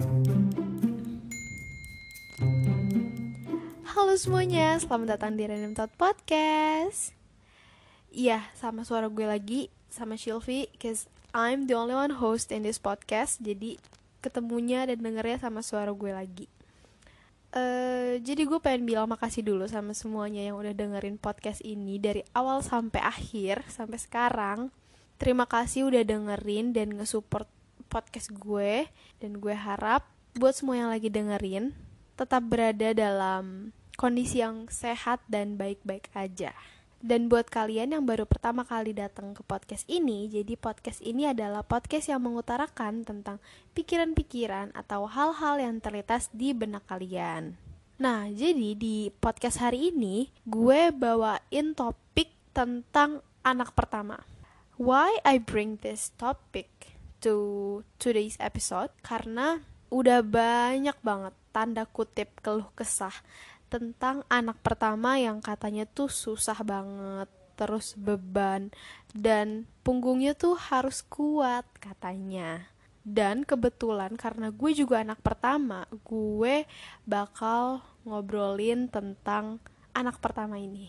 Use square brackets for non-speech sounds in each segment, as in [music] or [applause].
Halo semuanya, selamat datang di Random Thought Podcast. Iya, sama suara gue lagi, sama Shilvi Cause I'm the only one host in this podcast Jadi ketemunya dan dengernya sama suara gue lagi. Uh, Jadi gue pengen bilang makasih dulu sama semuanya yang udah dengerin podcast ini Dari awal sampai akhir, sampai sekarang. Terima kasih udah dengerin dan nge-support podcast gue Dan gue harap buat semua yang lagi dengerin Tetap berada dalam kondisi yang sehat dan baik-baik aja dan buat kalian yang baru pertama kali datang ke podcast ini, jadi podcast ini adalah podcast yang mengutarakan tentang pikiran-pikiran atau hal-hal yang terlintas di benak kalian. Nah, jadi di podcast hari ini gue bawain topik tentang anak pertama. Why I bring this topic to today's episode? Karena udah banyak banget tanda kutip keluh kesah tentang anak pertama yang katanya tuh susah banget terus beban dan punggungnya tuh harus kuat katanya dan kebetulan karena gue juga anak pertama gue bakal ngobrolin tentang anak pertama ini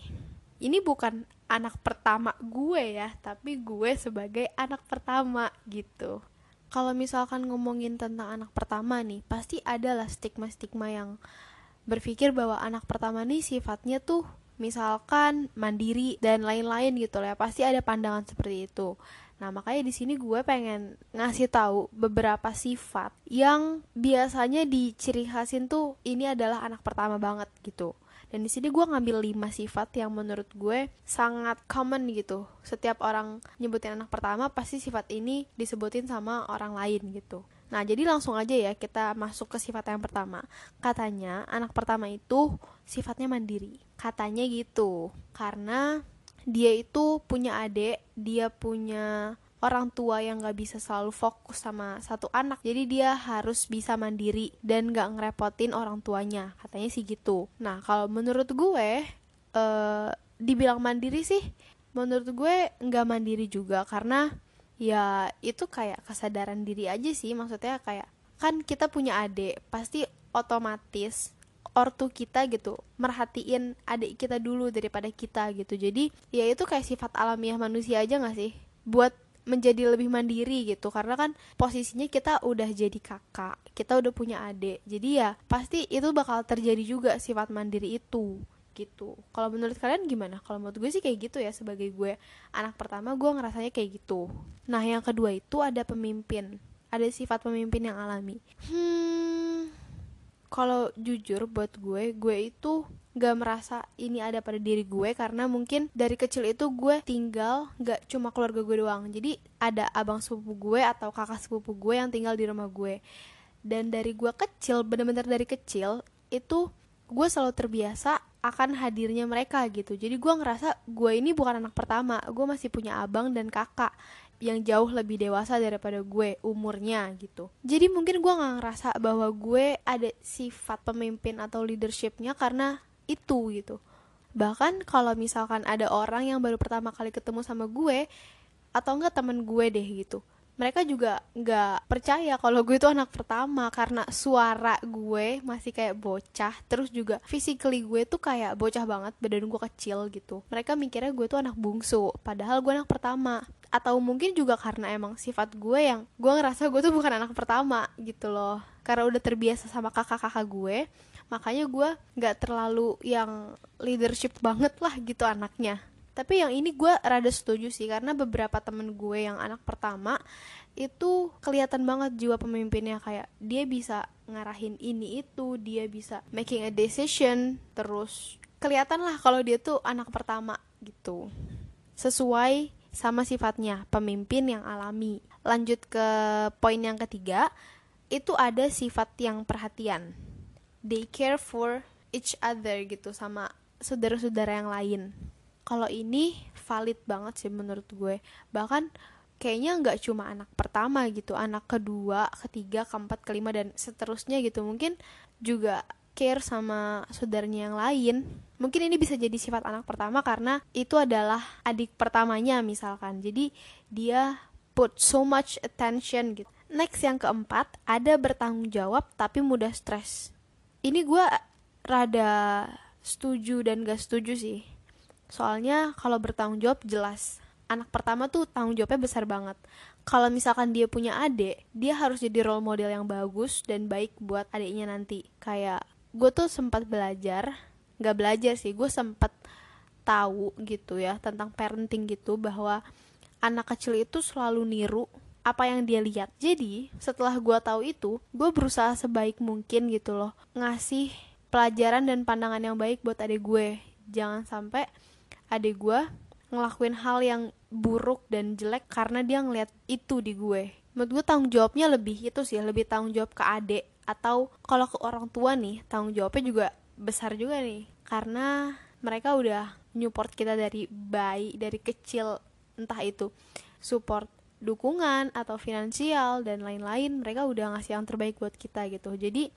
ini bukan anak pertama gue ya, tapi gue sebagai anak pertama gitu. Kalau misalkan ngomongin tentang anak pertama nih, pasti adalah stigma-stigma yang berpikir bahwa anak pertama nih sifatnya tuh misalkan mandiri dan lain-lain gitu lah ya. Pasti ada pandangan seperti itu. Nah, makanya di sini gue pengen ngasih tahu beberapa sifat yang biasanya diciri khasin tuh ini adalah anak pertama banget gitu. Dan di sini gue ngambil 5 sifat yang menurut gue sangat common gitu. Setiap orang nyebutin anak pertama pasti sifat ini disebutin sama orang lain gitu. Nah, jadi langsung aja ya kita masuk ke sifat yang pertama. Katanya anak pertama itu sifatnya mandiri. Katanya gitu. Karena dia itu punya adik, dia punya orang tua yang gak bisa selalu fokus sama satu anak. Jadi dia harus bisa mandiri dan gak ngerepotin orang tuanya. Katanya sih gitu. Nah kalau menurut gue uh, dibilang mandiri sih menurut gue nggak mandiri juga. Karena ya itu kayak kesadaran diri aja sih. Maksudnya kayak kan kita punya adik pasti otomatis ortu kita gitu merhatiin adik kita dulu daripada kita gitu. Jadi ya itu kayak sifat alamiah manusia aja gak sih? Buat menjadi lebih mandiri gitu. Karena kan posisinya kita udah jadi kakak kita udah punya adik. Jadi ya pasti itu bakal terjadi juga sifat mandiri itu gitu. Kalau menurut kalian gimana? Kalau menurut gue sih kayak gitu ya sebagai gue anak pertama gue ngerasanya kayak gitu. Nah yang kedua itu ada pemimpin ada sifat pemimpin yang alami. Hmm kalau jujur buat gue gue itu gak merasa ini ada pada diri gue karena mungkin dari kecil itu gue tinggal gak cuma keluarga gue doang. Jadi ada abang sepupu gue atau kakak sepupu gue yang tinggal di rumah gue. Dan dari gue kecil bener-bener dari kecil itu gue selalu terbiasa akan hadirnya mereka gitu. Jadi gue ngerasa gue ini bukan anak pertama gue masih punya abang dan kakak yang jauh lebih dewasa daripada gue umurnya gitu. Jadi mungkin gue nggak ngerasa bahwa gue ada sifat pemimpin atau leadershipnya karena itu gitu. Bahkan kalau misalkan ada orang yang baru pertama kali ketemu sama gue atau enggak temen gue deh gitu. Mereka juga nggak percaya kalau gue itu anak pertama karena suara gue masih kayak bocah terus juga physically gue tuh kayak bocah banget badan gue kecil gitu. Mereka mikirnya gue tuh anak bungsu padahal gue anak pertama. Atau mungkin juga karena emang sifat gue yang gue ngerasa gue tuh bukan anak pertama gitu loh. Karena udah terbiasa sama kakak-kakak gue makanya gue nggak terlalu yang leadership banget lah gitu anaknya. Tapi yang ini gue rada setuju sih karena beberapa temen gue yang anak pertama itu kelihatan banget jiwa pemimpinnya. Kayak dia bisa ngarahin ini itu dia bisa making a decision terus kelihatan lah kalau dia tuh anak pertama gitu. Sesuai sama sifatnya pemimpin yang alami. Lanjut ke poin yang ketiga itu ada sifat yang perhatian they care for each other gitu sama saudara-saudara yang lain. Kalau ini valid banget sih menurut gue. Bahkan kayaknya nggak cuma anak pertama gitu anak kedua ketiga keempat kelima dan seterusnya gitu. Mungkin juga care sama saudaranya yang lain. Mungkin ini bisa jadi sifat anak pertama karena itu adalah adik pertamanya misalkan. Jadi dia put so much attention gitu. Next yang keempat ada bertanggung jawab tapi mudah stres ini gue rada setuju dan gak setuju sih. Soalnya kalau bertanggung jawab jelas. Anak pertama tuh tanggung jawabnya besar banget. Kalau misalkan dia punya adik dia harus jadi role model yang bagus dan baik buat adiknya nanti. Kayak gue tuh sempat belajar nggak belajar sih gue sempat tahu gitu ya tentang parenting gitu bahwa anak kecil itu selalu niru apa yang dia lihat. Jadi setelah gue tahu itu, gue berusaha sebaik mungkin gitu loh ngasih pelajaran dan pandangan yang baik buat adik gue. Jangan sampai adik gue ngelakuin hal yang buruk dan jelek karena dia ngeliat itu di gue. Menurut gue tanggung jawabnya lebih itu sih, lebih tanggung jawab ke adik atau kalau ke orang tua nih, tanggung jawabnya juga besar juga nih. Karena mereka udah nyupport kita dari bayi, dari kecil entah itu support dukungan atau finansial dan lain-lain mereka udah ngasih yang terbaik buat kita gitu. Jadi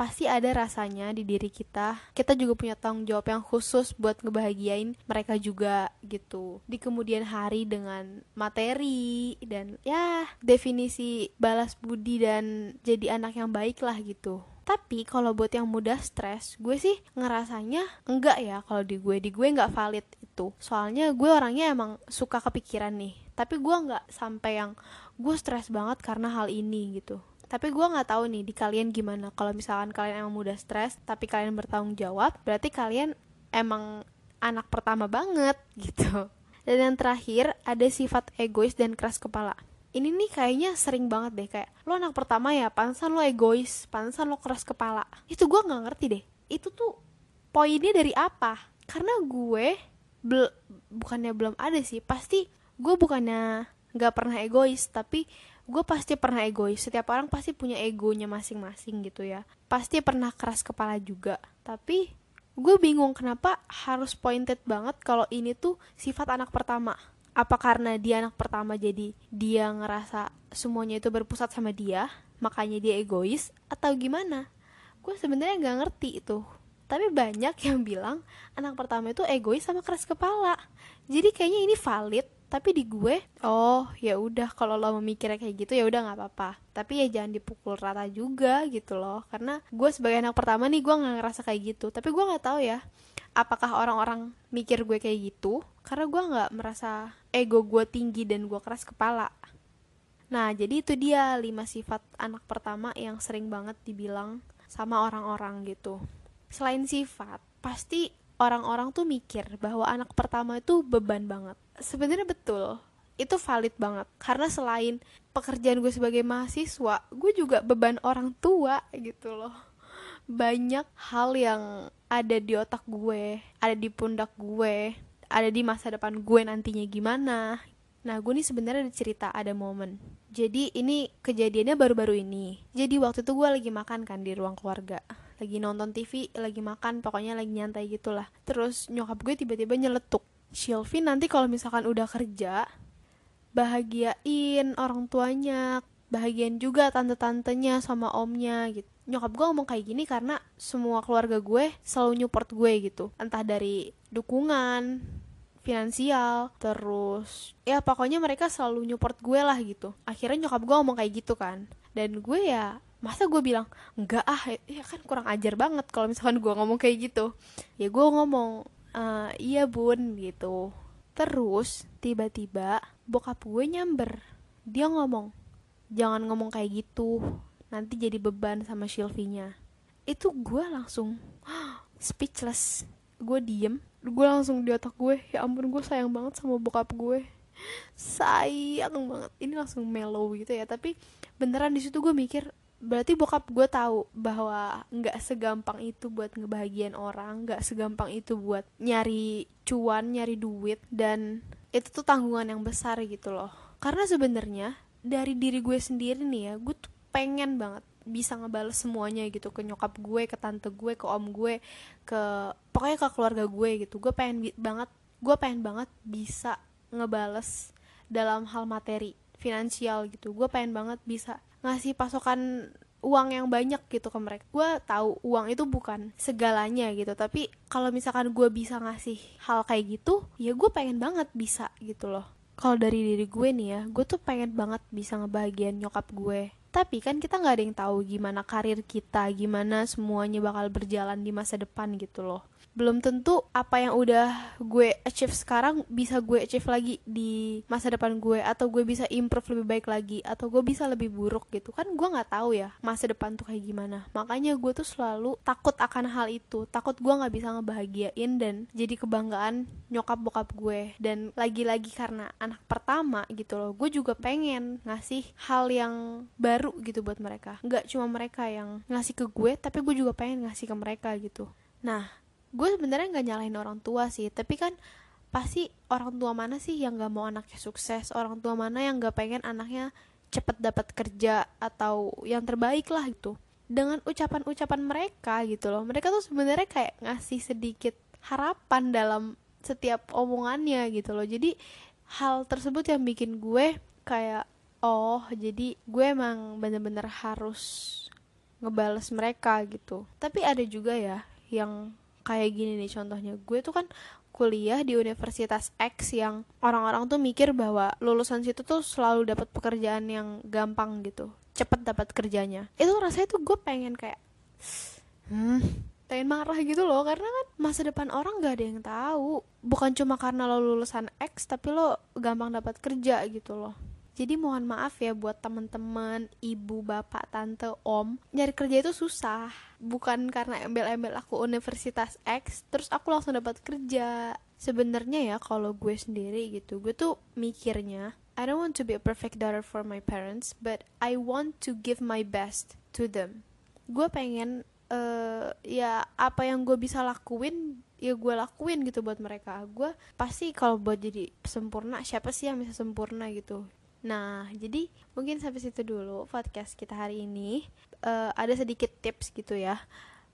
pasti ada rasanya di diri kita. Kita juga punya tanggung jawab yang khusus buat ngebahagiain mereka juga gitu. Di kemudian hari dengan materi dan ya definisi balas budi dan jadi anak yang baik lah gitu. Tapi kalau buat yang mudah stres gue sih ngerasanya enggak ya kalau di gue. Di gue nggak valid itu soalnya gue orangnya emang suka kepikiran nih. Tapi gue nggak sampai yang gue stres banget karena hal ini gitu. Tapi gue nggak tahu nih di kalian gimana? Kalau misalkan kalian emang mudah stres tapi kalian bertanggung jawab berarti kalian emang anak pertama banget [laughs] gitu. Dan yang terakhir ada sifat egois dan keras kepala. Ini nih kayaknya sering banget deh kayak lo anak pertama ya pansan lo egois pansan lo keras kepala. Itu gue nggak ngerti deh. Itu tuh poinnya dari apa? Karena gue bel bukannya belum ada sih pasti gue bukannya nggak pernah egois tapi gue pasti pernah egois. Setiap orang pasti punya egonya masing-masing gitu ya. Pasti pernah keras kepala juga. Tapi gue bingung kenapa harus pointed banget kalau ini tuh sifat anak pertama. Apa karena dia anak pertama jadi dia ngerasa semuanya itu berpusat sama dia makanya dia egois atau gimana? Gue sebenarnya nggak ngerti itu tapi banyak yang bilang anak pertama itu egois sama keras kepala. Jadi kayaknya ini valid tapi di gue oh ya udah kalau lo memikirnya kayak gitu ya udah nggak apa-apa. Tapi ya jangan dipukul rata juga gitu loh. Karena gue sebagai anak pertama nih gue nggak ngerasa kayak gitu. Tapi gue nggak tahu ya apakah orang-orang mikir gue kayak gitu? Karena gue nggak merasa ego gue tinggi dan gue keras kepala. Nah jadi itu dia lima sifat anak pertama yang sering banget dibilang sama orang-orang gitu selain sifat pasti orang-orang tuh mikir bahwa anak pertama itu beban banget. Sebenarnya betul itu valid banget. Karena selain pekerjaan gue sebagai mahasiswa gue juga beban orang tua gitu loh. Banyak hal yang ada di otak gue ada di pundak gue ada di masa depan gue nantinya gimana. Nah gue nih sebenarnya ada cerita ada momen. Jadi ini kejadiannya baru-baru ini. Jadi waktu itu gue lagi makan kan di ruang keluarga lagi nonton TV lagi makan pokoknya lagi nyantai gitulah. Terus nyokap gue tiba-tiba nyeletuk Sylvie nanti kalau misalkan udah kerja bahagiain orang tuanya bahagian juga tante-tantenya sama omnya gitu. Nyokap gue ngomong kayak gini karena semua keluarga gue selalu nyupport gue gitu. Entah dari dukungan finansial terus ya pokoknya mereka selalu nyupport gue lah gitu. Akhirnya nyokap gue ngomong kayak gitu kan. Dan gue ya masa gue bilang enggak ah ya kan kurang ajar banget kalau misalkan gue ngomong kayak gitu. Ya gue ngomong e, iya bun gitu. Terus tiba-tiba bokap gue nyamber. Dia ngomong jangan ngomong kayak gitu nanti jadi beban sama Sylvie-nya. Itu gue langsung [gasps] speechless. Gue diem gue langsung di otak gue ya ampun gue sayang banget sama bokap gue sayang banget. Ini langsung mellow gitu ya tapi beneran di situ gue mikir berarti bokap gue tahu bahwa nggak segampang itu buat ngebahagiain orang nggak segampang itu buat nyari cuan nyari duit dan itu tuh tanggungan yang besar gitu loh. Karena sebenarnya dari diri gue sendiri nih ya gue tuh pengen banget bisa ngebales semuanya gitu ke nyokap gue ke tante gue ke om gue ke pokoknya ke keluarga gue gitu. Gue pengen banget gue pengen banget bisa ngebales dalam hal materi finansial gitu. Gue pengen banget bisa ngasih pasokan uang yang banyak gitu ke mereka. Gue tahu uang itu bukan segalanya gitu tapi kalau misalkan gue bisa ngasih hal kayak gitu ya gue pengen banget bisa gitu loh. Kalau dari diri gue nih ya gue tuh pengen banget bisa ngebahagiain nyokap gue tapi kan kita nggak ada yang tahu gimana karir kita gimana semuanya bakal berjalan di masa depan gitu loh belum tentu apa yang udah gue achieve sekarang bisa gue achieve lagi di masa depan gue atau gue bisa improve lebih baik lagi atau gue bisa lebih buruk gitu. Kan gue nggak tahu ya masa depan tuh kayak gimana. Makanya gue tuh selalu takut akan hal itu. Takut gue nggak bisa ngebahagiain dan jadi kebanggaan nyokap bokap gue. Dan lagi-lagi karena anak pertama gitu loh gue juga pengen ngasih hal yang baru gitu buat mereka. Nggak cuma mereka yang ngasih ke gue tapi gue juga pengen ngasih ke mereka gitu. Nah gue sebenarnya nggak nyalahin orang tua sih tapi kan pasti orang tua mana sih yang nggak mau anaknya sukses? Orang tua mana yang nggak pengen anaknya cepet dapat kerja atau yang terbaik lah gitu. Dengan ucapan-ucapan mereka gitu loh mereka tuh sebenarnya kayak ngasih sedikit harapan dalam setiap omongannya gitu loh. Jadi hal tersebut yang bikin gue kayak oh jadi gue emang bener-bener harus ngebales mereka gitu. Tapi ada juga ya yang kayak gini nih contohnya. Gue tuh kan kuliah di Universitas X yang orang-orang tuh mikir bahwa lulusan situ tuh selalu dapat pekerjaan yang gampang gitu. Cepet dapat kerjanya. Itu rasanya tuh gue pengen kayak hmm pengen marah gitu loh. Karena kan masa depan orang gak ada yang tahu. Bukan cuma karena lo lulusan X tapi lo gampang dapat kerja gitu loh jadi mohon maaf ya buat teman-teman, ibu, bapak, tante, om, nyari kerja itu susah. Bukan karena embel-embel aku Universitas X, terus aku langsung dapat kerja. Sebenarnya ya kalau gue sendiri gitu, gue tuh mikirnya I don't want to be a perfect daughter for my parents, but I want to give my best to them. Gue pengen uh, ya apa yang gue bisa lakuin ya gue lakuin gitu buat mereka gue pasti kalau buat jadi sempurna siapa sih yang bisa sempurna gitu Nah, jadi mungkin sampai situ dulu podcast kita hari ini. Uh, ada sedikit tips gitu ya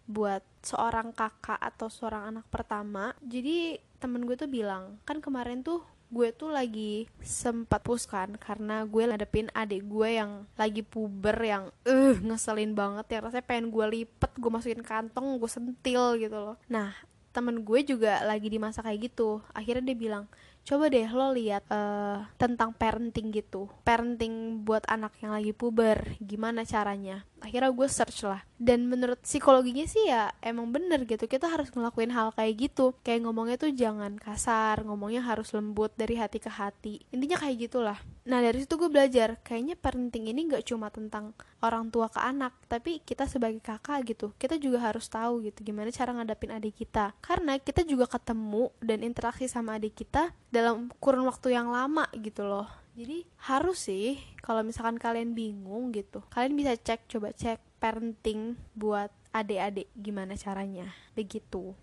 buat seorang kakak atau seorang anak pertama. Jadi temen gue tuh bilang, kan kemarin tuh gue tuh lagi sempat pus kan karena gue ngadepin adik gue yang lagi puber yang uh, ngeselin banget ya rasanya pengen gue lipet gue masukin kantong gue sentil gitu loh nah temen gue juga lagi di masa kayak gitu akhirnya dia bilang coba deh lo lihat uh, tentang parenting gitu. Parenting buat anak yang lagi puber gimana caranya akhirnya gue search lah. Dan menurut psikologinya sih ya emang bener gitu. Kita harus ngelakuin hal kayak gitu. Kayak ngomongnya tuh jangan kasar ngomongnya harus lembut dari hati ke hati. Intinya kayak gitulah. Nah dari situ gue belajar kayaknya parenting ini gak cuma tentang orang tua ke anak tapi kita sebagai kakak gitu. Kita juga harus tahu gitu gimana cara ngadapin adik kita. Karena kita juga ketemu dan interaksi sama adik kita dalam kurun waktu yang lama gitu loh jadi harus sih kalau misalkan kalian bingung gitu kalian bisa cek coba cek parenting buat adik-adik gimana caranya. Begitu.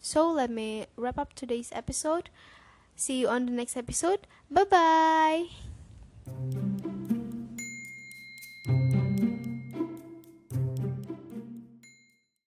So let me wrap up today's episode. See you on the next episode. Bye bye